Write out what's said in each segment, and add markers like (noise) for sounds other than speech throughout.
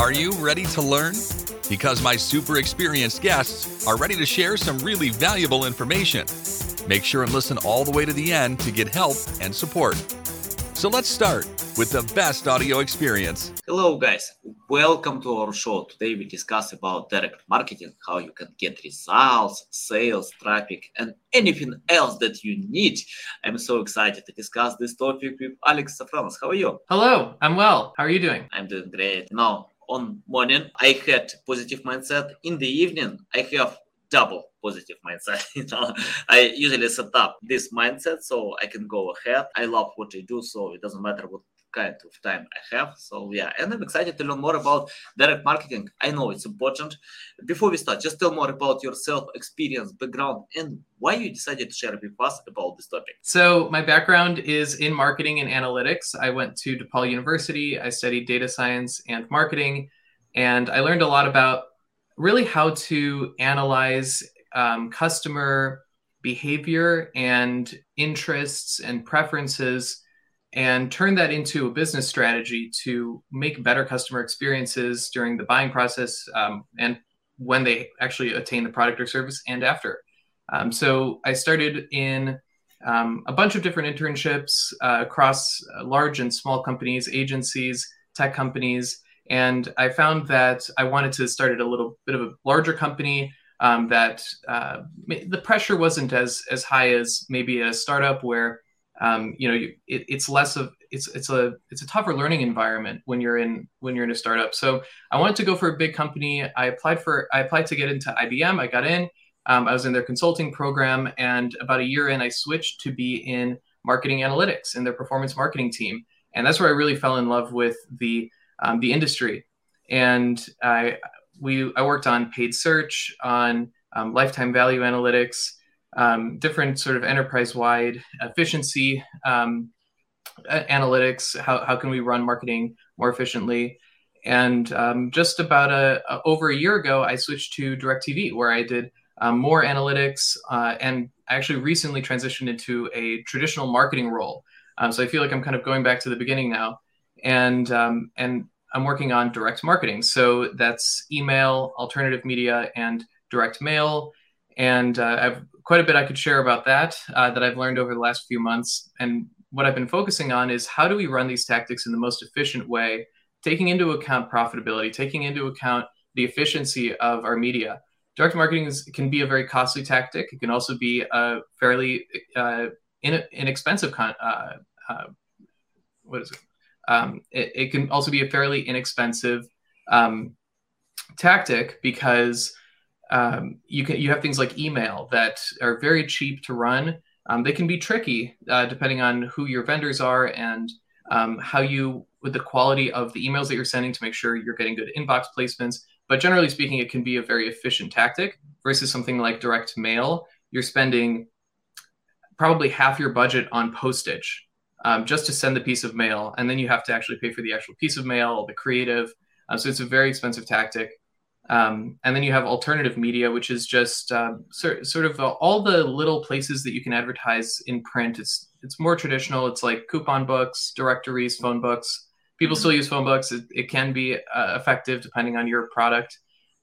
Are you ready to learn? Because my super experienced guests are ready to share some really valuable information. Make sure and listen all the way to the end to get help and support. So let's start with the best audio experience. Hello guys, welcome to our show. Today we discuss about direct marketing, how you can get results, sales, traffic, and anything else that you need. I'm so excited to discuss this topic with Alex Safranos. How are you? Hello, I'm well. How are you doing? I'm doing great. Now, on morning, I had positive mindset. In the evening, I have double positive mindset. (laughs) you know, I usually set up this mindset so I can go ahead. I love what I do, so it doesn't matter what kind of time I have. So yeah, and I'm excited to learn more about direct marketing. I know it's important. Before we start, just tell more about yourself, experience, background, and why you decided to share with us about this topic. So my background is in marketing and analytics. I went to DePaul University. I studied data science and marketing, and I learned a lot about really how to analyze um, customer behavior and interests and preferences and turn that into a business strategy to make better customer experiences during the buying process um, and when they actually attain the product or service and after. Um, so I started in um, a bunch of different internships uh, across uh, large and small companies, agencies, tech companies. And I found that I wanted to start at a little bit of a larger company um, that uh, the pressure wasn't as as high as maybe a startup where um, you know it, it's less of it's it's a it's a tougher learning environment when you're in when you're in a startup. So I wanted to go for a big company. I applied for I applied to get into IBM. I got in. Um, I was in their consulting program, and about a year in, I switched to be in marketing analytics in their performance marketing team, and that's where I really fell in love with the um, the industry. And I we I worked on paid search, on um, lifetime value analytics, um, different sort of enterprise-wide efficiency um, analytics. How how can we run marketing more efficiently? And um, just about a, a, over a year ago, I switched to DirecTV, where I did um, more analytics, uh, and I actually recently transitioned into a traditional marketing role. Um, so I feel like I'm kind of going back to the beginning now, and and I'm working on direct marketing. So that's email, alternative media, and direct mail. And uh, I've quite a bit I could share about that uh, that I've learned over the last few months. And what I've been focusing on is how do we run these tactics in the most efficient way, taking into account profitability, taking into account the efficiency of our media. Direct marketing is, can be a very costly tactic. It can also be a fairly uh, in, inexpensive con- uh, uh, what is it? Um, it, it, can also be a fairly inexpensive um, tactic because um, you can you have things like email that are very cheap to run. Um, they can be tricky uh, depending on who your vendors are and um, how you with the quality of the emails that you're sending to make sure you're getting good inbox placements. But generally speaking, it can be a very efficient tactic versus something like direct mail. You're spending probably half your budget on postage um, just to send the piece of mail, and then you have to actually pay for the actual piece of mail, the creative. Uh, so it's a very expensive tactic. Um, and then you have alternative media, which is just uh, sort, sort of uh, all the little places that you can advertise in print. It's it's more traditional. It's like coupon books, directories, phone books. People still use phone books. It, it can be uh, effective depending on your product.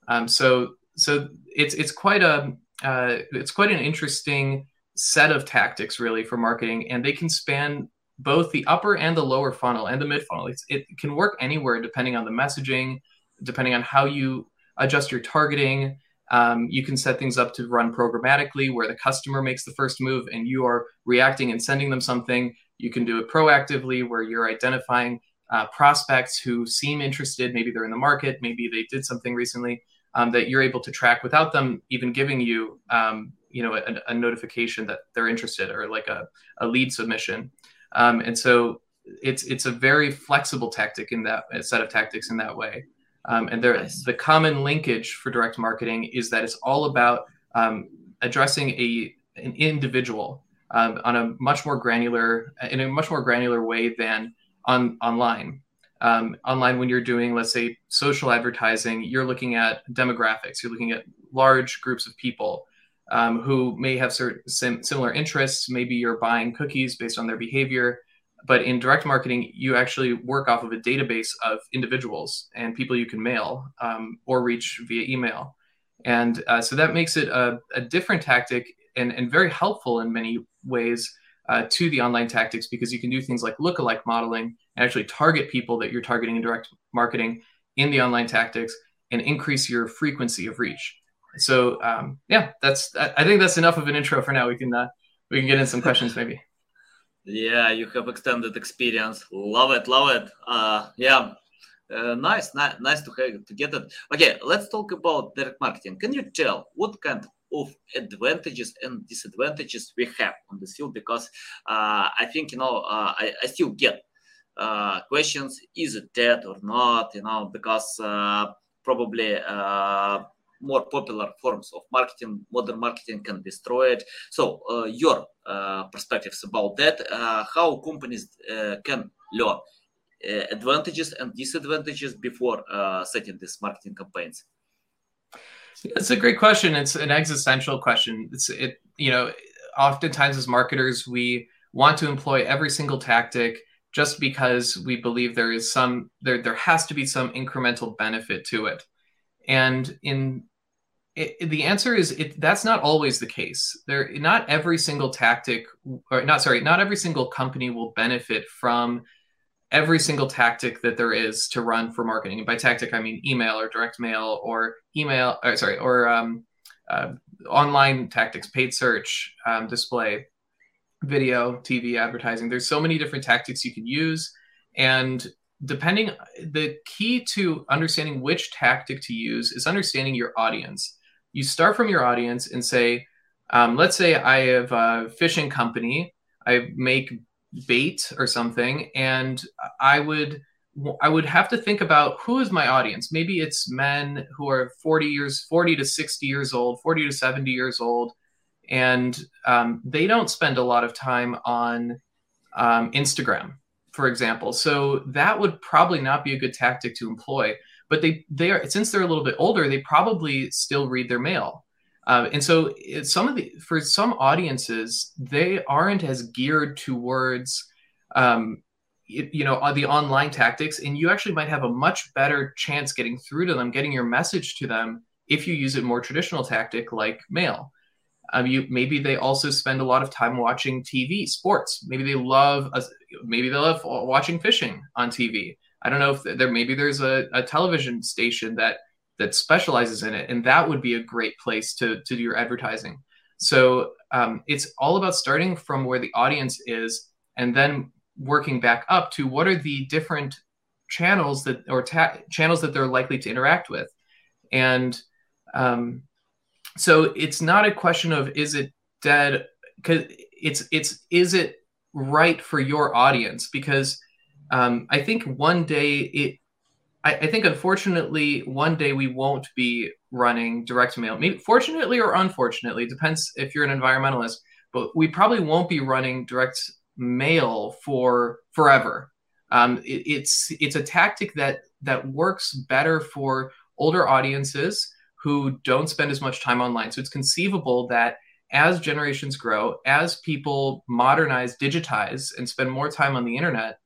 Um, so so it's it's quite a uh, it's quite an interesting set of tactics really for marketing, and they can span both the upper and the lower funnel and the mid funnel. It's, it can work anywhere depending on the messaging, depending on how you adjust your targeting. Um, you can set things up to run programmatically where the customer makes the first move and you are reacting and sending them something. You can do it proactively where you're identifying uh, prospects who seem interested. Maybe they're in the market, maybe they did something recently um, that you're able to track without them even giving you, um, you know, a, a, notification that they're interested or like a, a lead submission. Um, and so it's it's a very flexible tactic in that set of tactics in that way. Um, and there, nice. the common linkage for direct marketing is that it's all about um, addressing a an individual um, on a much more granular in a much more granular way than on online. Um, online, when you're doing, let's say, social advertising, you're looking at demographics. You're looking at large groups of people um, who may have certain sim- similar interests. Maybe you're buying cookies based on their behavior, but in direct marketing, you actually work off of a database of individuals and people you can mail um, or reach via email. And uh, so that makes it a, a different tactic and, and, very helpful in many ways uh, to the online tactics because you can do things like lookalike modeling and actually target people that you're targeting in direct marketing in the online tactics and increase your frequency of reach. So um, yeah, that's I think that's enough of an intro for now. We can uh, we can get in some questions maybe. Yeah, you have extended experience. Love it, love it. Uh, yeah, uh, nice, nice, nice to have to get it. Okay, let's talk about direct marketing. Can you tell what kind of advantages and disadvantages we have on this field? Because uh, I think you know uh, I, I still get uh, questions: is it dead or not? You know, because uh, probably uh, more popular forms of marketing, modern marketing can destroy it. So, uh, your uh, perspectives about that, uh, how companies uh, can learn advantages and disadvantages before setting these marketing campaigns? It's a great question. It's an existential question. It's it. You know, oftentimes as marketers, we want to employ every single tactic just because we believe there is some there there has to be some incremental benefit to it and in it, the answer is it, that's not always the case. There, not every single tactic, or not sorry, not every single company will benefit from every single tactic that there is to run for marketing. And by tactic, I mean email or direct mail or email, or sorry, or um, uh, online tactics, paid search, um, display, video, TV, advertising. There's so many different tactics you can use, and depending the key to understanding which tactic to use is understanding your audience. You start from your audience and say um, let's say i have a fishing company. I make bait or something and i would i would have to think about who is my audience. Maybe it's men who are 40 years 40 to 60 years old 40 to 70 years old and um, they don't spend a lot of time on um, instagram for example. So that would probably not be a good tactic to employ. But they they are since they're a little bit older, they probably still read their mail. Uh, and so some of the for some audiences, they aren't as geared towards um, you know the online tactics and you actually might have a much better chance getting through to them getting your message to them if you use a more traditional tactic like mail um, you maybe they also spend a lot of time watching TV, sports. Maybe they love maybe they love watching fishing on TV. I don't know if there maybe there's a, a television station that that specializes in it, and that would be a great place to to do your advertising. So um, it's all about starting from where the audience is, and then working back up to what are the different channels that or ta- channels that they're likely to interact with, and um, so it's not a question of is it dead? Because it's it's is it right for your audience? Because um, i think one day it I, I, think unfortunately one day we won't be running direct mail. Maybe fortunately or unfortunately depends if you're an environmentalist but we probably won't be running direct mail for forever. Um, it, it's it's a tactic that that works better for older audiences who don't spend as much time online. So it's conceivable that as generations grow, as people modernize, digitize, and spend more time on the internet,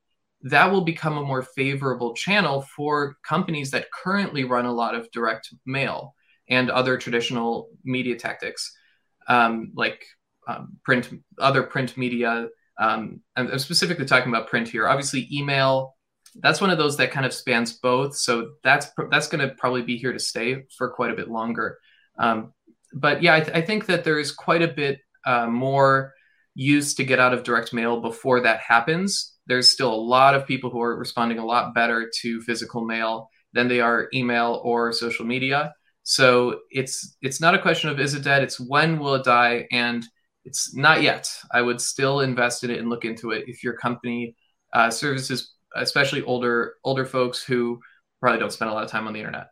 that will become a more favorable channel for companies that currently run a lot of direct mail and other traditional media tactics, um, like um, print, other print media. Um, I'm specifically talking about print here. Obviously, email that's one of those that kind of spans both. So that's that's going to probably be here to stay for quite a bit longer. Um, but yeah, I, th- I, think that there is quite a bit uh, more use to get out of direct mail before that happens. There's still a lot of people who are responding a lot better to physical mail than they are email or social media. So it's it's not a question of is it dead? It's when will it die? And it's not yet. I would still invest in it and look into it if your company uh, services especially older older folks who probably don't spend a lot of time on the internet.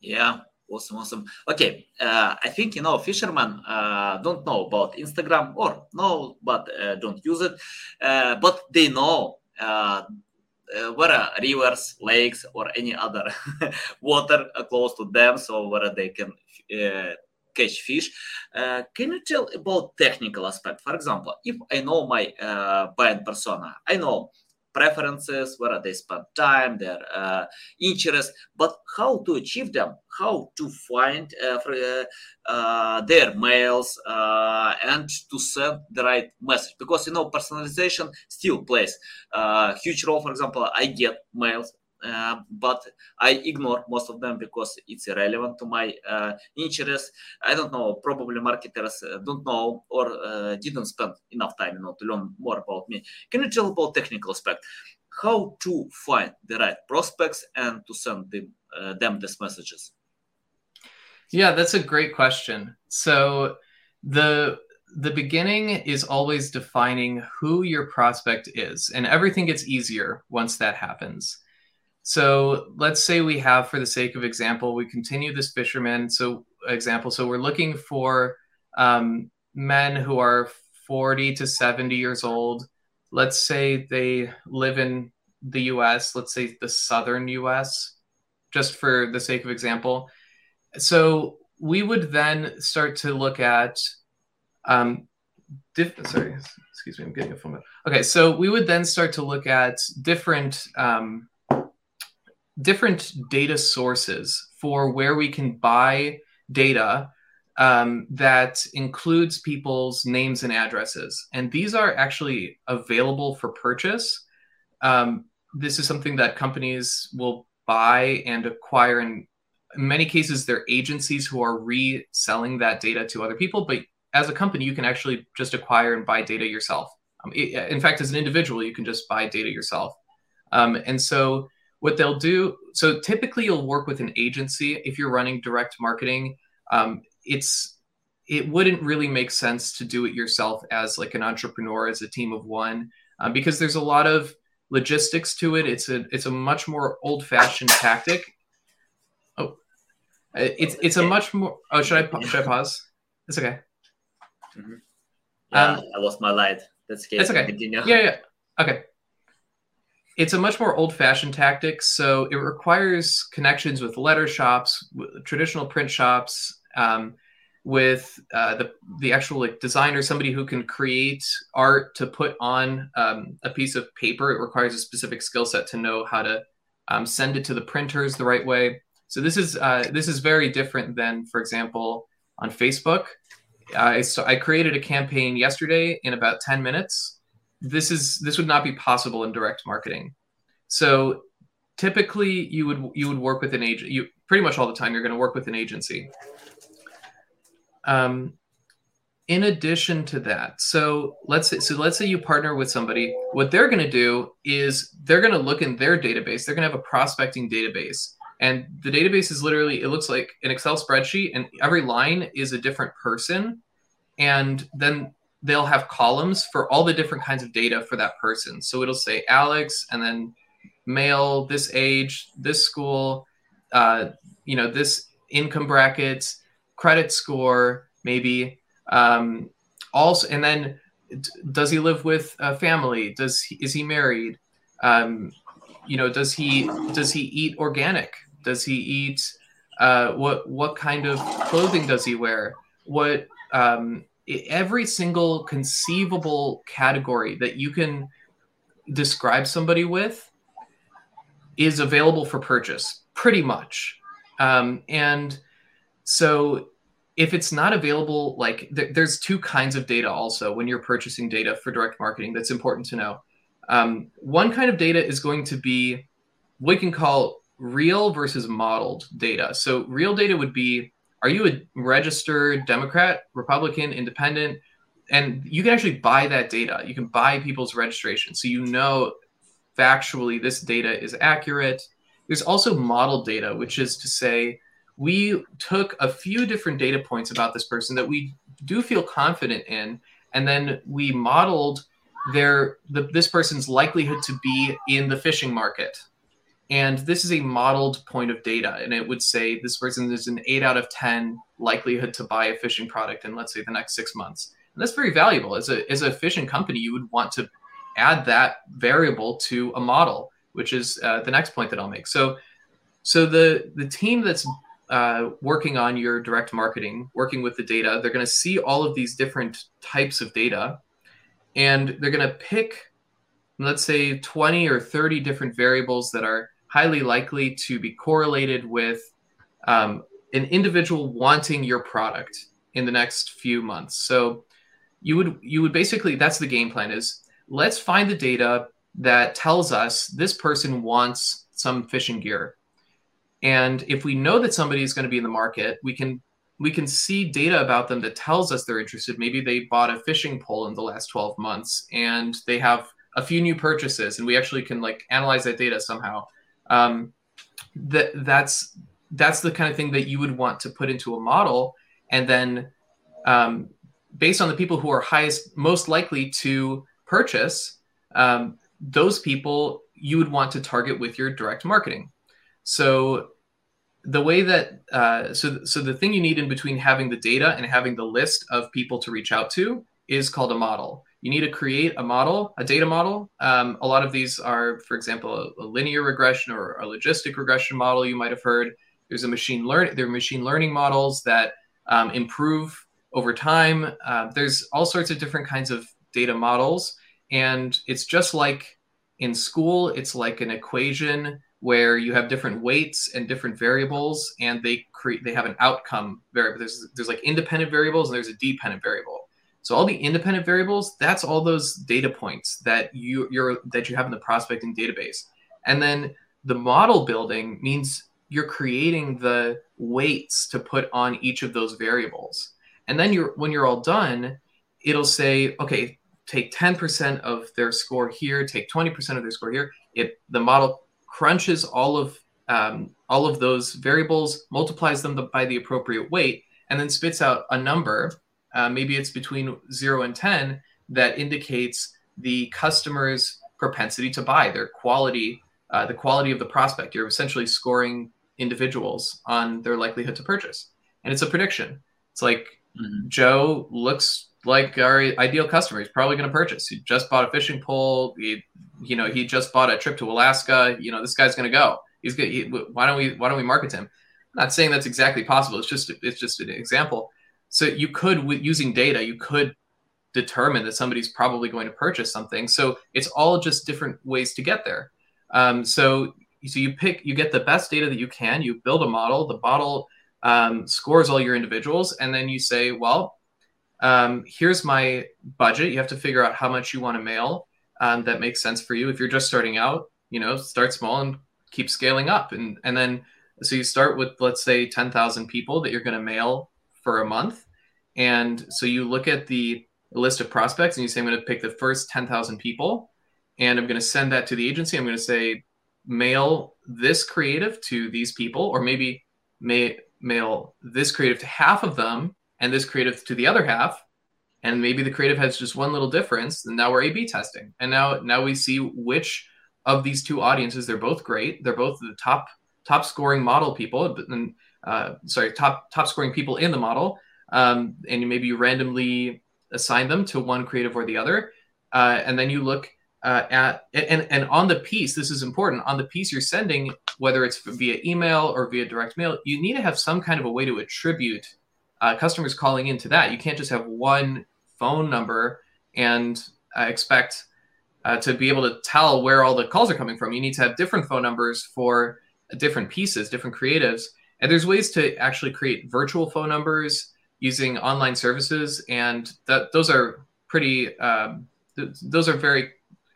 Yeah, awesome, awesome. Okay, uh, I think you know fishermen uh, don't know about Instagram or know but uh, don't use it, uh, but they know uh, uh, where rivers, lakes, or any other (laughs) water close to them, so where they can catch fish. Uh, can you tell about technical aspect? For example, if I know my uh, persona, I know preferences, where they spend time, their uh, interests, but how to achieve them, how to find uh, uh, uh their mails uh, and to send the right message. Because you know, personalization still plays a huge role. For example, I get mails uh, but I ignore most of them because it's irrelevant to my uh, interest. I don't know. Probably marketers uh, don't know or uh, didn't spend enough time, you know, to learn more about me. Can you tell about technical aspect? How to find the right prospects and to send them uh, them these messages? Yeah, that's a great question. So the the beginning is always defining who your prospect is, and everything gets easier once that happens. So let's say we have, for the sake of example, we continue this fisherman. So example, so we're looking for um, men who are 40 to 70 years old. Let's say they live in the U.S. Let's say the southern U.S. Just for the sake of example. So we would then start to look at um, diff- sorry, excuse me, I'm getting a phone. Okay, so we would then start to look at different um, different data sources for where we can buy data um, that includes people's names and addresses. And these are actually available for purchase. Um, this is something that companies will buy and acquire. And in many cases, they're agencies who are reselling that data to other people. But as a company, you can actually just acquire and buy data yourself. Um, in fact, as an individual, you can just buy data yourself. Um, and so what they'll do so typically you'll work with an agency if you're running direct marketing. Um, it's it wouldn't really make sense to do it yourself as like an entrepreneur as a team of one uh, because there's a lot of logistics to it. It's a it's a much more old fashioned tactic. Oh it's it's a much more oh should i should i pause? It's okay. Mm-hmm. yeah, um, i lost my light. That's okay it's okay. Yeah yeah. Okay it's a much more old-fashioned tactic so it requires connections with letter shops traditional print shops um, with uh, the, the actual like designer somebody who can create art to put on um, a piece of paper. It requires a specific skill set to know how to um, send it to the printers the right way. So this is uh, this is very different than for example on facebook. I, so I created a campaign yesterday in about 10 minutes this is this would not be possible in direct marketing. So typically you would you would work with an agent. You pretty much all the time you're going to work with an agency. Um, in addition to that, so let's say so let's say you partner with somebody. What they're going to do is they're going to look in their database. They're going to have a prospecting database, and the database is literally it looks like an Excel spreadsheet, and every line is a different person. And then they'll have columns for all the different kinds of data for that person. So it'll say Alex and then male, this age, this school, uh, you know, this income brackets, credit score, maybe. Um, also, and then does he live with a family? Does he, is he married? Um, you know, does he does he eat organic? Does he eat uh, what what kind of clothing does he wear? What um, every single conceivable category that you can describe somebody with is available for purchase pretty much. Um, and so if it's not available like th- there's two kinds of data also when you're purchasing data for direct marketing that's important to know. Um, one kind of data is going to be what we can call real versus modeled data. So real data would be are you a registered Democrat, Republican, Independent? And you can actually buy that data. You can buy people's registration. So you know factually this data is accurate. There's also model data, which is to say, we took a few different data points about this person that we do feel confident in, and then we modeled their the, this person's likelihood to be in the fishing market and this is a modeled point of data. And it would say this person is an eight out of 10 likelihood to buy a fishing product in, let's say, the next six months. And that's very valuable. As a, as a fishing company, you would want to add that variable to a model, which is uh, the next point that I'll make. So, so the, the team that's uh, working on your direct marketing, working with the data, they're going to see all of these different types of data, and they're going to pick, let's say, 20 or 30 different variables that are highly likely to be correlated with um, an individual wanting your product in the next few months. So you would you would basically that's the game plan is let's find the data that tells us this person wants some fishing gear. And if we know that somebody is going to be in the market, we can we can see data about them that tells us they're interested. Maybe they bought a fishing pole in the last 12 months and they have a few new purchases and we actually can like analyze that data somehow. Um, that that's that's the kind of thing that you would want to put into a model and then um, based on the people who are highest most likely to purchase um, those people you would want to target with your direct marketing. So the way that uh, so so the thing you need in between having the data and having the list of people to reach out to is called a model you need to create a model a data model. Um, a lot of these are for example a, a linear regression or a logistic regression model you might have heard. There's a machine learning there are machine learning models that um, improve over time. Uh, there's all sorts of different kinds of data models. And it's just like in school it's like an equation where you have different weights and different variables and they create they have an outcome variable. There's there's like independent variables and there's a dependent variable so all the independent variables that's all those data points that you you're that you have in the prospecting database. And then the model building means you're creating the weights to put on each of those variables. And then you're when you're all done it'll say okay take 10% of their score here take 20% of their score here. It the model crunches all of um, all of those variables multiplies them by the appropriate weight and then spits out a number uh, maybe it's between 0 and 10 that indicates the customer's propensity to buy their quality uh, the quality of the prospect you're essentially scoring individuals on their likelihood to purchase and it's a prediction it's like mm-hmm. joe looks like our ideal customer. He's probably going to purchase. He just bought a fishing pole. He, you know, he just bought a trip to Alaska. You know, this guy's going to go. He's going. He, why don't we? Why don't we market to him? I'm not saying that's exactly possible. It's just it's just an example. So you could, with using data, you could determine that somebody's probably going to purchase something. So it's all just different ways to get there. Um, so so you pick, you get the best data that you can. You build a model. The model um, scores all your individuals, and then you say, well, um, here's my budget. You have to figure out how much you want to mail um, that makes sense for you. If you're just starting out, you know, start small and keep scaling up. And, and then, so you start with, let's say, 10,000 people that you're going to mail for a month. And so you look at the list of prospects and you say, I'm going to pick the first 10,000 people and I'm going to send that to the agency. I'm going to say, mail this creative to these people, or maybe may, mail this creative to half of them and this creative to the other half. And maybe the creative has just one little difference and now we're a b testing. And now now we see which of these two audiences they're both great. They're both the top top scoring model people then uh, sorry top top scoring people in the model um, and maybe you randomly assign them to one creative or the other uh, and then you look uh, at and and on the piece this is important on the piece you're sending whether it's via email or via direct mail you need to have some kind of a way to attribute uh, customers calling into that. You can't just have one phone number and uh, expect uh, to be able to tell where all the calls are coming from. You need to have different phone numbers for different pieces, different creatives. And there's ways to actually create virtual phone numbers using online services, and that those are pretty. Um, th- those are very,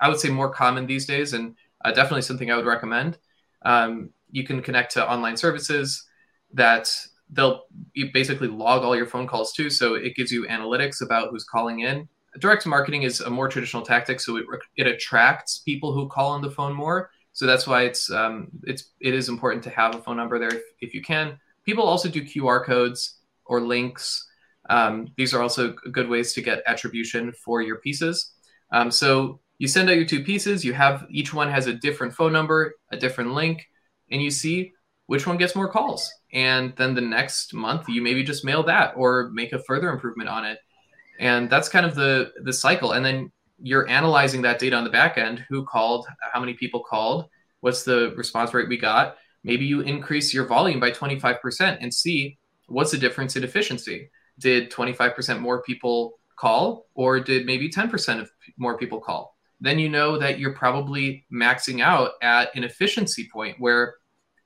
I would say, more common these days, and uh, definitely something I would recommend. Um, you can connect to online services that they'll basically log all your phone calls too. So it gives you analytics about who's calling in. Direct marketing is a more traditional tactic, so it, it attracts people who call on the phone more. So that's why it's um, it's it is important to have a phone number there if, if you can. People also do QR codes or links. Um, these are also good ways to get attribution for your pieces. Um, so you send out your two pieces. You have each one has a different phone number, a different link, and you see which one gets more calls. And then the next month, you maybe just mail that or make a further improvement on it. And that's kind of the the cycle. And then you're analyzing that data on the back end. Who called? How many people called? What's the response rate we got? maybe you increase your volume by 25% and see what's the difference in efficiency. Did 25% more people call, or did maybe 10% of more people call? Then you know that you're probably maxing out at an efficiency point where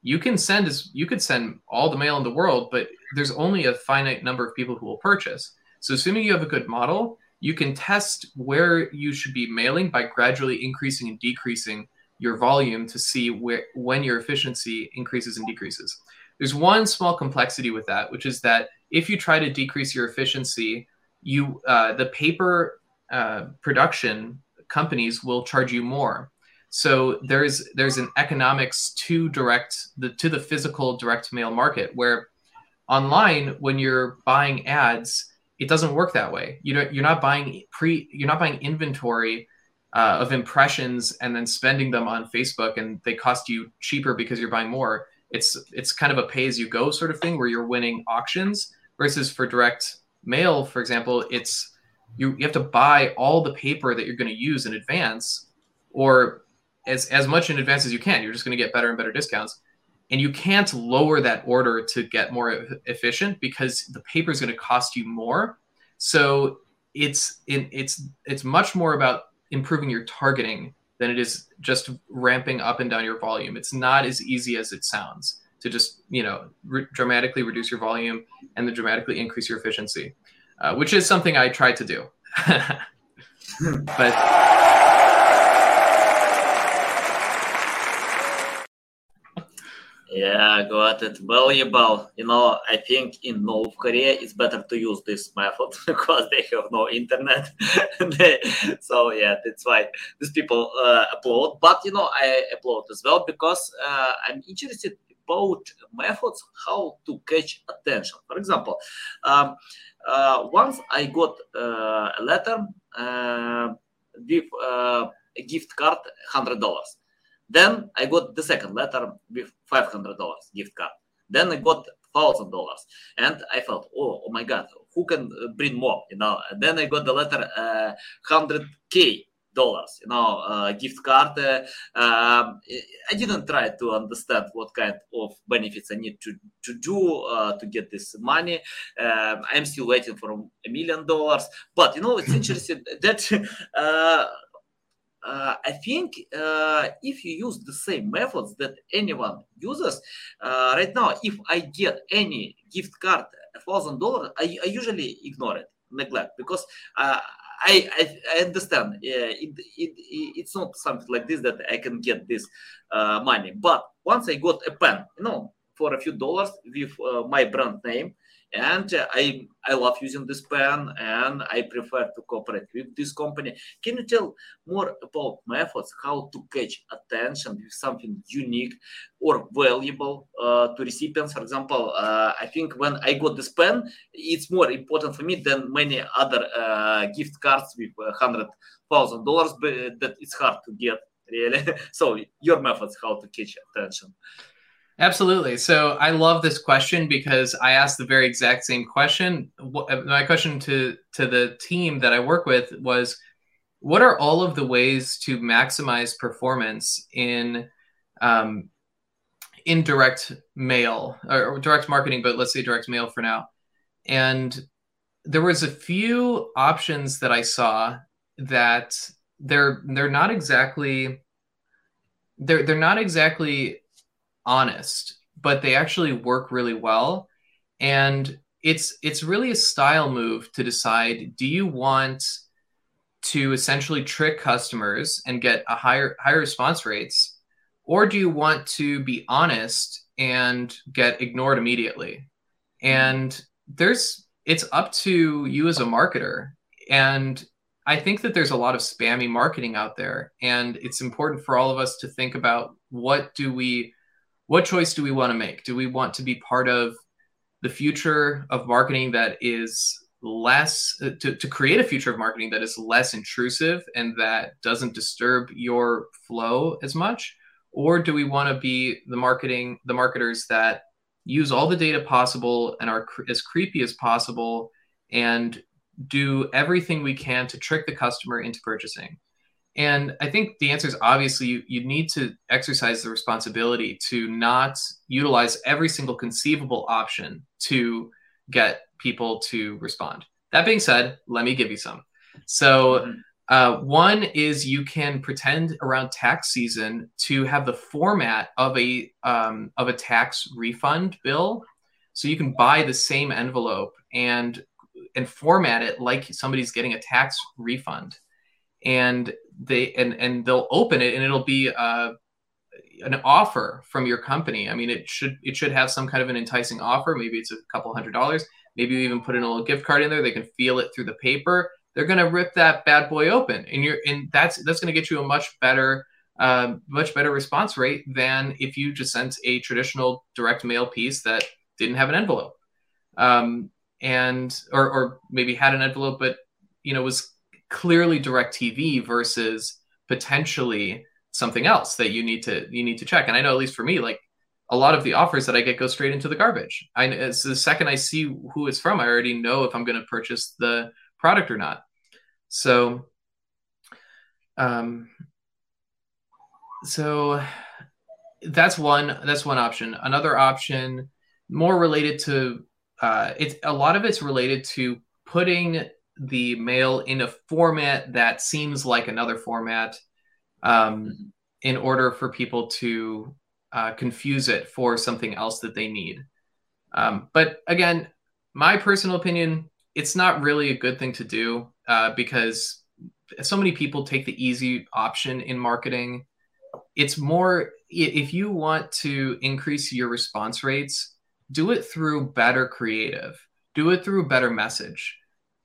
you can send as you could send all the mail in the world, but there's only a finite number of people who will purchase. So assuming you have a good model, you can test where you should be mailing by gradually increasing and decreasing your volume to see where when your efficiency increases and decreases. There's one small complexity with that, which is that if you try to decrease your efficiency, you uh, the paper uh, production companies will charge you more. So there's there's an economics to direct the to the physical direct mail market where online when you're buying ads it doesn't work that way. You know, you're not buying pre, you're not buying inventory uh, of impressions and then spending them on Facebook, and they cost you cheaper because you're buying more. It's it's kind of a pay as you go sort of thing where you're winning auctions versus for direct mail, for example, it's you, you have to buy all the paper that you're going to use in advance or as, as much in advance as you can. You're just going to get better and better discounts and you can't lower that order to get more efficient because the paper is going to cost you more so it's it, it's it's much more about improving your targeting than it is just ramping up and down your volume. It's not as easy as it sounds to just you know re- dramatically reduce your volume and then dramatically increase your efficiency uh, which is something i tried to do. (laughs) But Yeah, got it. Valuable. You know, I think in North Korea it's better to use this method (laughs) because they have no internet. (laughs) so yeah, that's why these people uh, upload. But you know, I upload as well because uh, I'm interested about methods how to catch attention. For example, um, uh, once I got uh, a letter uh, with uh, a gift card, hundred dollars then I got the second letter with $500 gift card. Then I got thousand dollars, and I felt, oh, oh my God, who can uh, bring more? You know. And then I got the letter uh, hundred k dollars, you know, uh, gift card. Uh, um, I didn't try to understand what kind of benefits I need to to do uh, to get this money. Um, I'm still waiting for a million dollars, but you know, it's interesting that (laughs) uh, I think uh, if you use the same methods that anyone uses, uh, right now, if I get any gift card, a thousand dollars, I usually ignore it, neglect, because uh, I, I, I understand it, it, it's not something like this that I can get this uh, money. But once I got a pen, you know, for a few dollars with uh, my brand name, and I I love using this pen and I prefer to cooperate with this company. Can you tell more about methods how to catch attention with something unique or valuable uh, to recipients? For example, uh, I think when I got this pen, it's more important for me than many other uh, gift cards with hundred thousand dollars, but that it's hard to get really. (laughs) so your methods how to catch attention. Absolutely. So I love this question because I asked the very exact same question. My question to to the team that I work with was, what are all of the ways to maximize performance in um, in direct mail or direct marketing, but let's say direct mail for now. And there was a few options that I saw that they're they're not exactly they're they're not exactly honest, but they actually work really well. And it's it's really a style move to decide do you want to essentially trick customers and get a higher higher response rates? Or do you want to be honest and get ignored immediately? And there's it's up to you as a marketer. And i think that there's a lot of spammy marketing out there. And it's important for all of us to think about what do we what choice do we want to make? Do we want to be part of the future of marketing that is less uh, to, to create a future of marketing that is less intrusive and that doesn't disturb your flow as much or do we want to be the marketing the marketers that use all the data possible and are cr- as creepy as possible and do everything we can to trick the customer into purchasing And I think the answer is obviously you, you need to exercise the responsibility to not utilize every single conceivable option to get people to respond. That being said, let me give you some. So, mm-hmm. uh, one is you can pretend around tax season to have the format of a um, of a tax refund bill. So you can buy the same envelope and and format it like somebody's getting a tax refund and they and and they'll open it and it'll be uh, an offer from your company. I mean it should it should have some kind of an enticing offer. Maybe it's a couple hundred dollars. Maybe you even put in a little gift card in there. They can feel it through the paper. They're to rip that bad boy open. And you're and that's that's to get you a much better uh, much better response rate than if you just sent a traditional direct mail piece that didn't have an envelope. Um, and or, or maybe had an envelope but you know was clearly DirecTV versus potentially something else that you need to you need to check. And i know at least for me like a lot of the offers that i get go straight into the garbage. I it's the second i see who it's from i already know if i'm going to purchase the product or not. So um so that's one that's one option. Another option more related to uh, it's a lot of it's related to putting the mail in a format that seems like another format um, mm-hmm. in order for people to uh, confuse it for something else that they need. Um, but again, my personal opinion, it's not really a good thing to do uh, because so many people take the easy option in marketing. It's more if you want to increase your response rates, do it through better creative, do it through better message,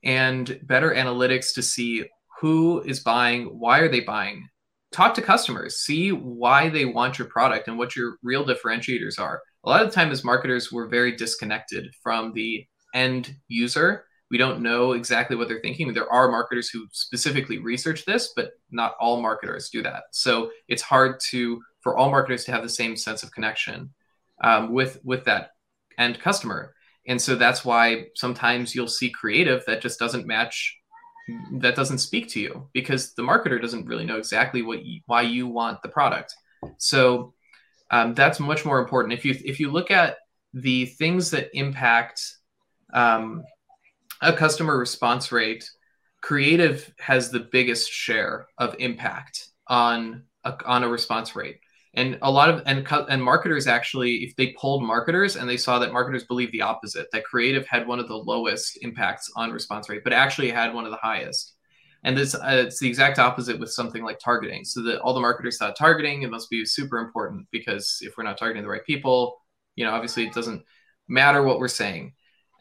and better analytics to see who is buying, why are they buying. Talk to customers, see why they want your product and what your real differentiators are. A lot of the time, as marketers, we're very disconnected from the end user. We don't know exactly what they're thinking. There are marketers who specifically research this, but not all marketers do that. So it's hard to for all marketers to have the same sense of connection um, with with that end customer. And so that's why sometimes you'll see creative that just doesn't match that doesn't speak to you because the marketer doesn't really know exactly what you, why you want the product. So um, that's much more important. If you if you look at the things that impact um, a customer response rate, creative has the biggest share of impact on a, on a response rate and a lot of and and marketers actually if they polled marketers and they saw that marketers believe the opposite that creative had one of the lowest impacts on response rate but actually had one of the highest. And this uh, it's the exact opposite with something like targeting. So that all the marketers thought targeting it must be super important because if we're not targeting the right people you know obviously it doesn't matter what we're saying.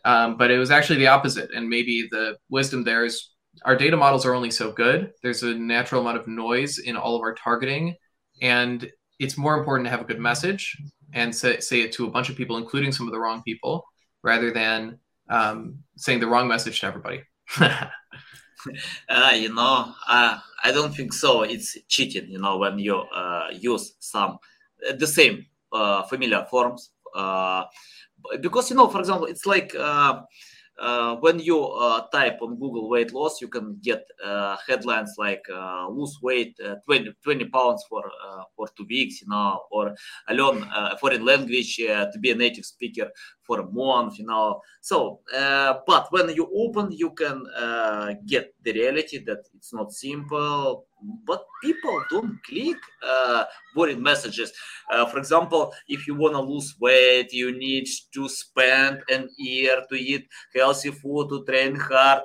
Um, but it was actually the opposite. And maybe the wisdom there is our data models are only so good. There's a natural amount of noise in all of our targeting. And it's more important to have a good message and say, say it to a bunch of people, including some of the wrong people, rather than um, saying the wrong message to everybody. (laughs) uh, you know, uh, I don't think so. It's cheating, you know, when you uh, use some uh, the same uh, familiar forms. Uh, because, you know, for example, it's like uh, when you uh, type on Google weight loss, you can get uh, headlines like uh, lose weight uh, 20, 20 pounds for uh, for two weeks, you know, or learn a foreign language to be a native speaker for a month, you know. So, but when you open, you can get the reality that it's not simple but people don't click uh, boring messages. Uh, for example, if you want to lose weight, you need to spend an year to eat healthy food, to train hard.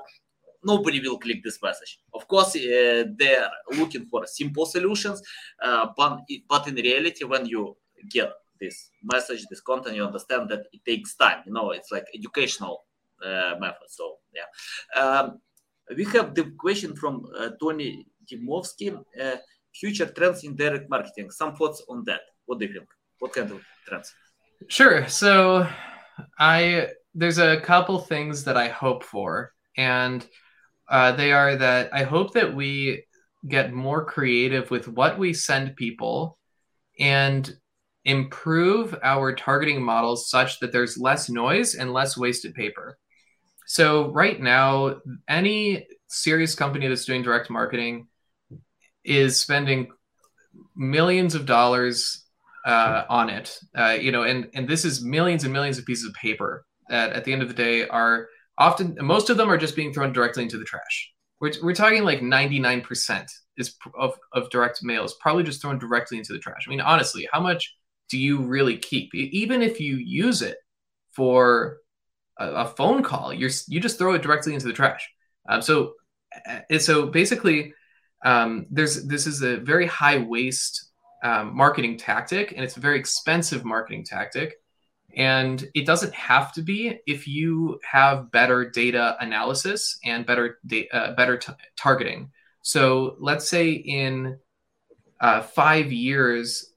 Nobody will click this message. Of course, uh, they're looking for simple solutions, uh, but, but in reality, when you get this message, this content, you understand that it takes time. You know, it's like educational uh, method. So yeah. Um, we have the question from uh, Tony Dimovsky, uh, future trends in direct marketing. Some thoughts on that. What do you think? What kind of trends? Sure. So I there's a couple things that I hope for, and uh, they are that I hope that we get more creative with what we send people and improve our targeting models such that there's less noise and less wasted paper. So right now, any serious company that's doing direct marketing is spending millions of dollars uh, on it. Uh, you know, and and this is millions and millions of pieces of paper that at the end of the day are often most of them are just being thrown directly into the trash. We're, we're talking like 99% is of, of direct mail is probably just thrown directly into the trash. I mean, honestly, how much do you really keep? Even if you use it for a, a phone call, you're you just throw it directly into the trash. Um, so, uh, so basically, um, there's this is a very high waste um, marketing tactic, and it's a very expensive marketing tactic. And it doesn't have to be if you have better data analysis and better da- uh, better t- targeting. So let's say in uh, five years,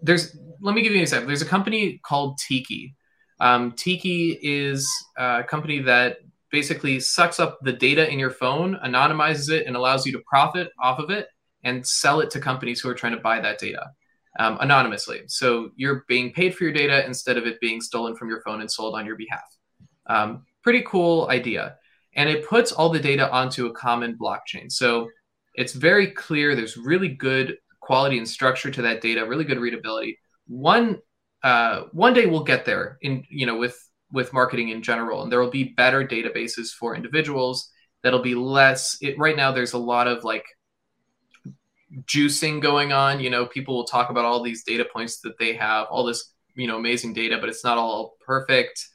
there's let me give you an example. There's a company called Tiki. Um, Tiki is a company that basically sucks up the data in your phone, anonymizes it, and allows you to profit off of it and sell it to companies who are trying to buy that data um, anonymously. So you're being paid for your data instead of it being stolen from your phone and sold on your behalf. Um, pretty cool idea. And it puts all the data onto a common blockchain. So it's very clear. There's really good quality and structure to that data, really good readability. One uh, one day we'll get there in you know with with marketing in general, and there will be better databases for individuals. That'll be less. It, right now, there's a lot of like juicing going on. You know, people will talk about all these data points that they have, all this you know amazing data, but it's not all perfect.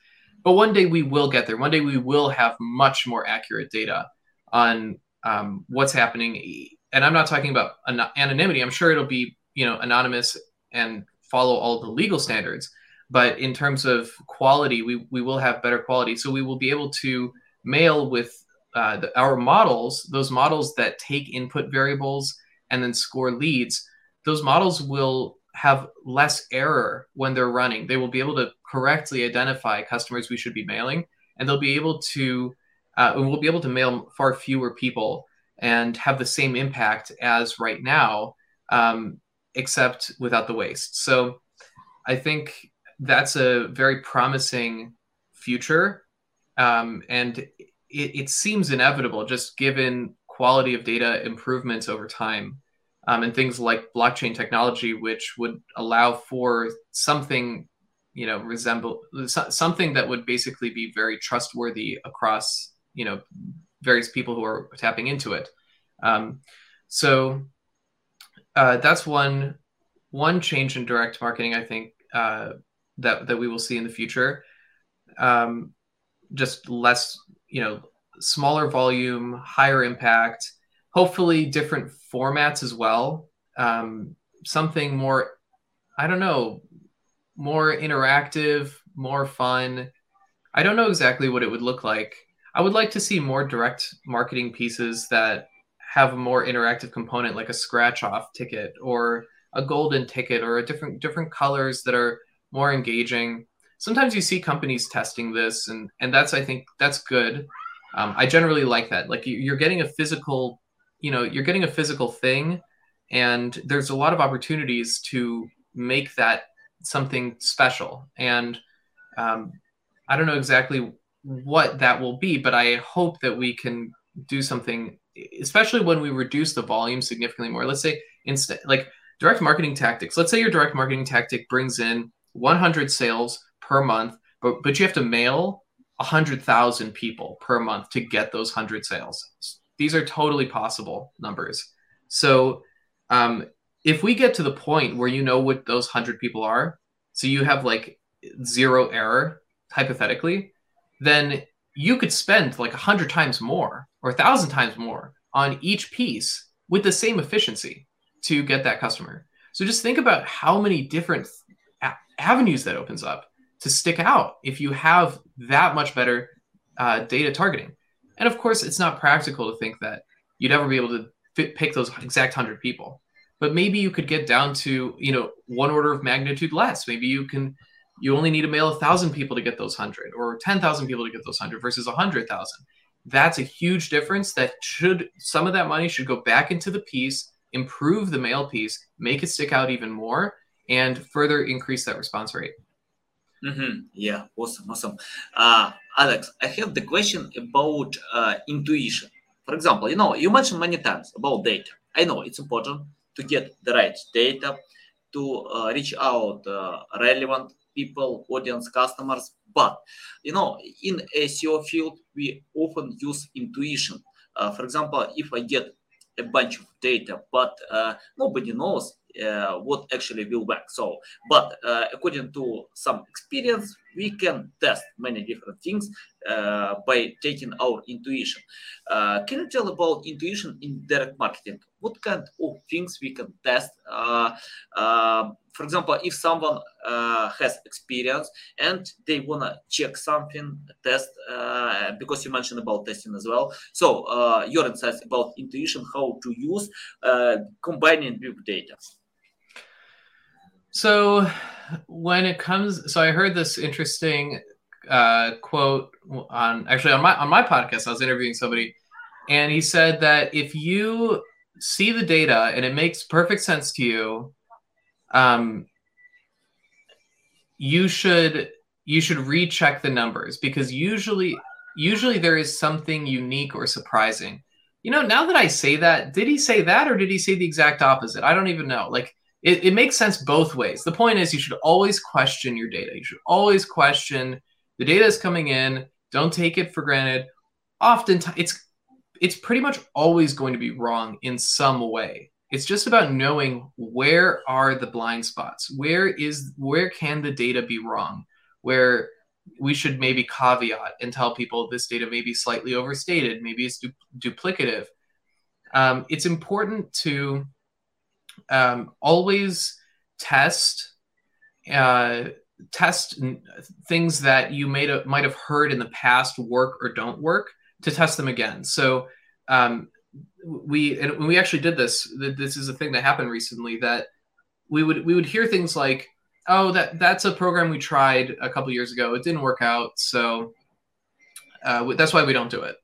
But one day we will get there. One day we will have much more accurate data on um, what's happening. And I'm not talking about an- anonymity. I'm sure it'll be you know anonymous and follow all the legal standards. But in terms of quality, we, we will have better quality. So we will be able to mail with uh, the, our models, those models that take input variables and then score leads, those models will have less error when they're running. They will be able to correctly identify customers we should be mailing, and they'll be able to, uh, we'll be able to mail far fewer people and have the same impact as right now, um, except without the waste. So I think that's a very promising future. Um, and it, it, seems inevitable just given quality of data improvements over time um, and things like blockchain technology, which would allow for something, you know, resemble something that would basically be very trustworthy across, you know, various people who are tapping into it. Um, so uh, that's one one change in direct marketing. I think uh, that that we will see in the future. Um, just less, you know, smaller volume, higher impact. Hopefully, different formats as well. Um, something more, I don't know, more interactive, more fun. I don't know exactly what it would look like. I would like to see more direct marketing pieces that have a more interactive component, like a scratch off ticket or a golden ticket or a different different colors that are more engaging. Sometimes you see companies testing this, and and that's I think that's good. Um, I generally like that. Like you're getting a physical, you know, you're getting a physical thing, and there's a lot of opportunities to make that something special. And um, I don't know exactly what that will be, but I hope that we can do something, especially when we reduce the volume significantly more. Let's say instead, like direct marketing tactics. Let's say your direct marketing tactic brings in 100 sales per month, but but you have to mail 100,000 people per month to get those 100 sales. These are totally possible numbers. So um, if we get to the point where you know what those 100 people are, so you have like zero error hypothetically, then you could spend like 100 times more or 1,000 times more on each piece with the same efficiency to get that customer. So just think about how many different avenues that opens up to stick out if you have that much better uh, data targeting. And of course, it's not practical to think that you'd ever be able to fit, pick those exact 100 people. But maybe you could get down to, you know, one order of magnitude less. Maybe you can you only need to mail a thousand people to get those hundred or 10,000 people to get those hundred versus a hundred thousand. That's a huge difference that should, some of that money should go back into the piece, improve the mail piece, make it stick out even more and further increase that response rate. Mm-hmm. Yeah, awesome, awesome. Uh, Alex, I have the question about uh, intuition. For example, you know, you mentioned many times about data. I know it's important to get the right data, to uh, reach out uh, relevant people, audience, customers. But you know, in SEO field, we often use intuition. Uh, for example, if I get a bunch of data, but uh, nobody knows uh, what actually will work. So, but uh, according to some experience, we can test many different things uh, by taking our intuition. Uh, can you tell about intuition in direct marketing? What kind of things we can test? Uh, uh, for example, if someone has experience and they wanna check something, test, because you mentioned about testing as well. So your insights about intuition, how to use combining big data. So when it comes, so I heard this interesting uh, quote on actually on my on my podcast. I was interviewing somebody, and he said that if you see the data and it makes perfect sense to you, um, you should you should recheck the numbers because usually usually there is something unique or surprising. You know, now that I say that, did he say that or did he say the exact opposite? I don't even know. Like it, it makes sense both ways. The point is, you should always question your data. You should always question the data is coming in. Don't take it for granted. Oftentimes, it's it's pretty much always going to be wrong in some way. It's just about knowing where are the blind spots. Where is where can the data be wrong? Where we should maybe caveat and tell people this data may be slightly overstated, maybe it's du- duplicative. Um, it's important to um, always test uh, test things that you might have, might have heard in the past work or don't work to test them again. So um, we and we actually did this. This is a thing that happened recently that we would we would hear things like, "Oh, that that's a program we tried a couple years ago. It didn't work out, so uh, that's why we don't do it."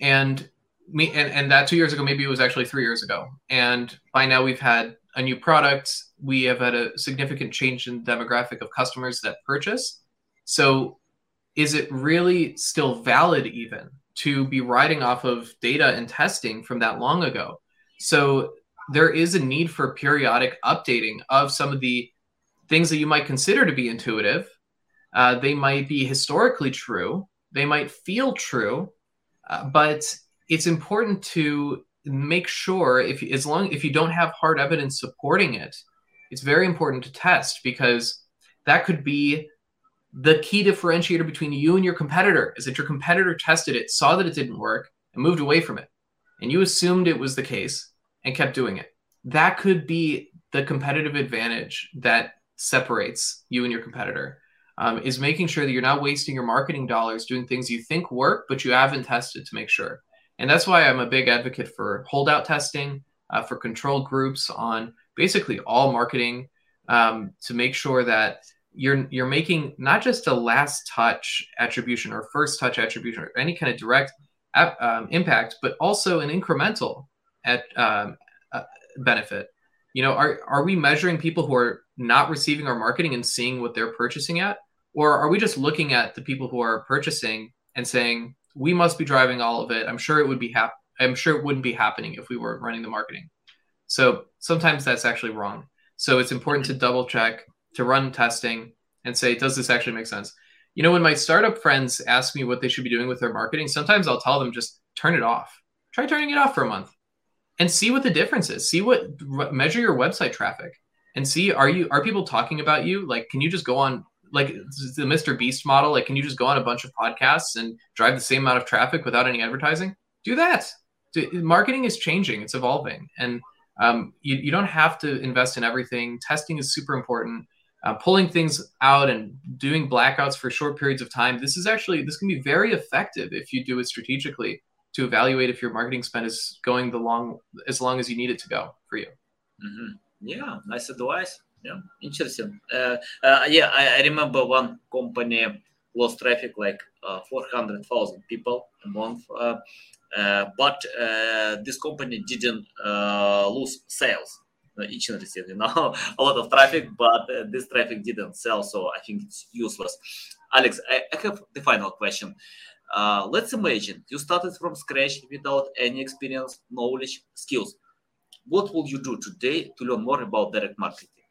And me and, and that two years ago maybe it was actually three years ago. And by now we've had a new product. We have had a significant change in the demographic of customers that purchase. So is it really still valid even to be riding off of data and testing from that long ago? So there is a need for periodic updating of some of the things that you might consider to be intuitive. Uh, they might be historically true. They might feel true uh, but it's important to make sure if as long if you don't have hard evidence supporting it it's very important to test because that could be the key differentiator between you and your competitor is that your competitor tested it saw that it didn't work and moved away from it. And you assumed it was the case and kept doing it. That could be the competitive advantage that separates you and your competitor um, is making sure that you're not wasting your marketing dollars doing things you think work but you haven't tested to make sure and that's why I'm a big advocate for holdout testing, uh, for control groups on basically all marketing um, to make sure that you're you're making not just a last touch attribution or first touch attribution or any kind of direct um, impact, but also an incremental at um, uh, benefit. You know, are are we measuring people who are not receiving our marketing and seeing what they're purchasing at, or are we just looking at the people who are purchasing and saying, we must be driving all of it. I'm sure it would be hap- I'm sure it wouldn't be happening if we weren't running the marketing. So sometimes that's actually wrong. So it's important to double check, to run testing, and say, does this actually make sense? You know, when my startup friends ask me what they should be doing with their marketing, sometimes I'll tell them just turn it off. Try turning it off for a month and see what the difference is. See what measure your website traffic and see are you are people talking about you? Like, can you just go on like the Mr. Beast model? Like, can you just go on a bunch of podcasts and drive the same amount of traffic without any advertising? Do that. Marketing is changing, it's evolving. And um, you, you don't have to invest in everything. Testing is super important. Uh, pulling things out and doing blackouts for short periods of time. This is actually this can be very effective if you do it strategically to evaluate if your marketing spend is going the long as long as you need it to go for you. Mm-hmm. Yeah, nice advice. Yeah, interesting. Uh, uh, yeah, I, I, remember one company lost traffic like uh, 400,000 people a month. Uh, uh, but uh, this company didn't lose sales. Each interesting, you know, (laughs) a lot of traffic, but this traffic didn't sell, so I think it's useless. Alex, I, I have the final question. let's imagine you started from scratch without any experience, knowledge, skills what will you do today to learn more about direct marketing?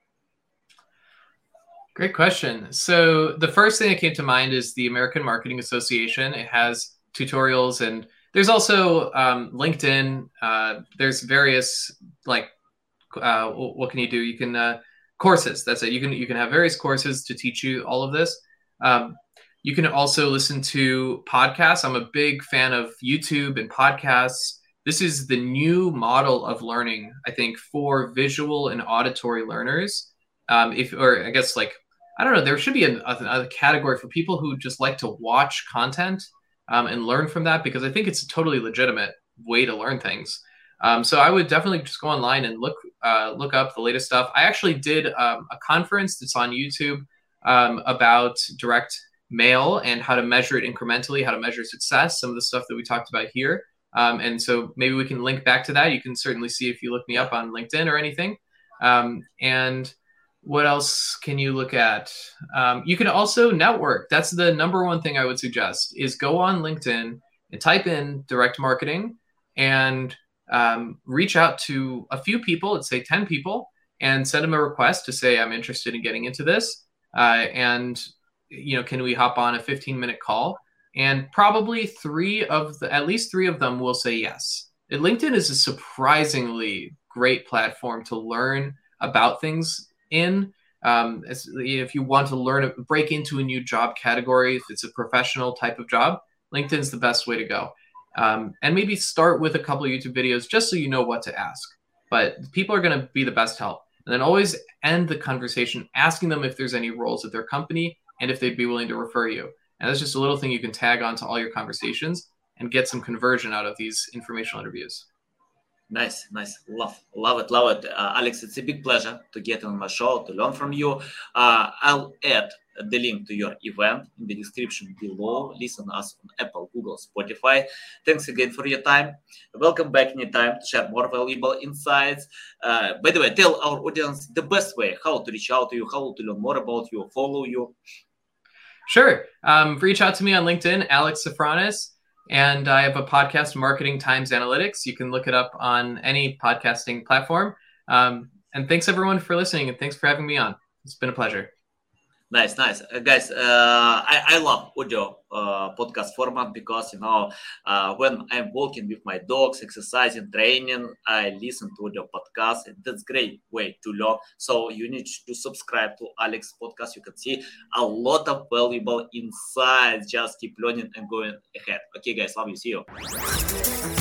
Great question. So the first thing that came to mind is the American Marketing Association. It has tutorials and there's also um, LinkedIn. Uh, there's various like uh, what can you do? You can uh, courses. That's it. You can you can have various courses to teach you all of this. Um, you can also listen to podcasts. I'm a big fan of YouTube and podcasts. This is the new model of learning, I think, for visual and auditory learners. Um, if or I guess like I don't know, there should be a, a, a category for people who just like to watch content um, and learn from that because I think it's a totally legitimate way to learn things. Um, so I would definitely just go online and look uh, look up the latest stuff. I actually did um, a conference that's on YouTube um, about direct mail and how to measure it incrementally, how to measure success, some of the stuff that we talked about here. Um, and so maybe we can link back to that. You can certainly see if you look me up on LinkedIn or anything. Um, and what else can you look at? Um, you can also network. That's the number one thing I would suggest is go on LinkedIn and type in direct marketing and um, reach out to a few people, let's say 10 people, and send them a request to say, I'm interested in getting into this. Uh, and, you know, can we hop on a 15 minute call? And probably three of the, at least three of them will say yes. And LinkedIn is a surprisingly great platform to learn about things in. Um, if you want to learn, break into a new job category, if it's a professional type of job, LinkedIn's the best way to go. Um, and maybe start with a couple YouTube videos just so you know what to ask. But people are going to be the best help. And then always end the conversation asking them if there's any roles at their company and if they'd be willing to refer you. And that's just a little thing you can tag on to all your conversations and get some conversion out of these informational interviews. Nice, nice. Love, love it, love it. Uh, Alex, it's a big pleasure to get on my show, to learn from you. Uh, I'll add the link to your event in the description below. Listen us on Apple, Google, Spotify. Thanks again for your time. Welcome back anytime to share more valuable insights. Uh, by the way, tell our audience the best way how to reach out to you, how to learn more about you, follow you. Sure. Um, reach out to me on LinkedIn, Alex Sofronas. And I have a podcast, Marketing Times Analytics. You can look it up on any podcasting platform. Um, and thanks everyone for listening and thanks for having me on. It's been a pleasure. Nice, nice, uh, guys. Uh, I, I love audio uh, podcast format because you know uh, when I'm walking with my dogs, exercising, training, I listen to audio podcast. That's great way to learn. So you need to subscribe to Alex podcast. You can see a lot of valuable insights. Just keep learning and going ahead. Okay, guys, love you. See you.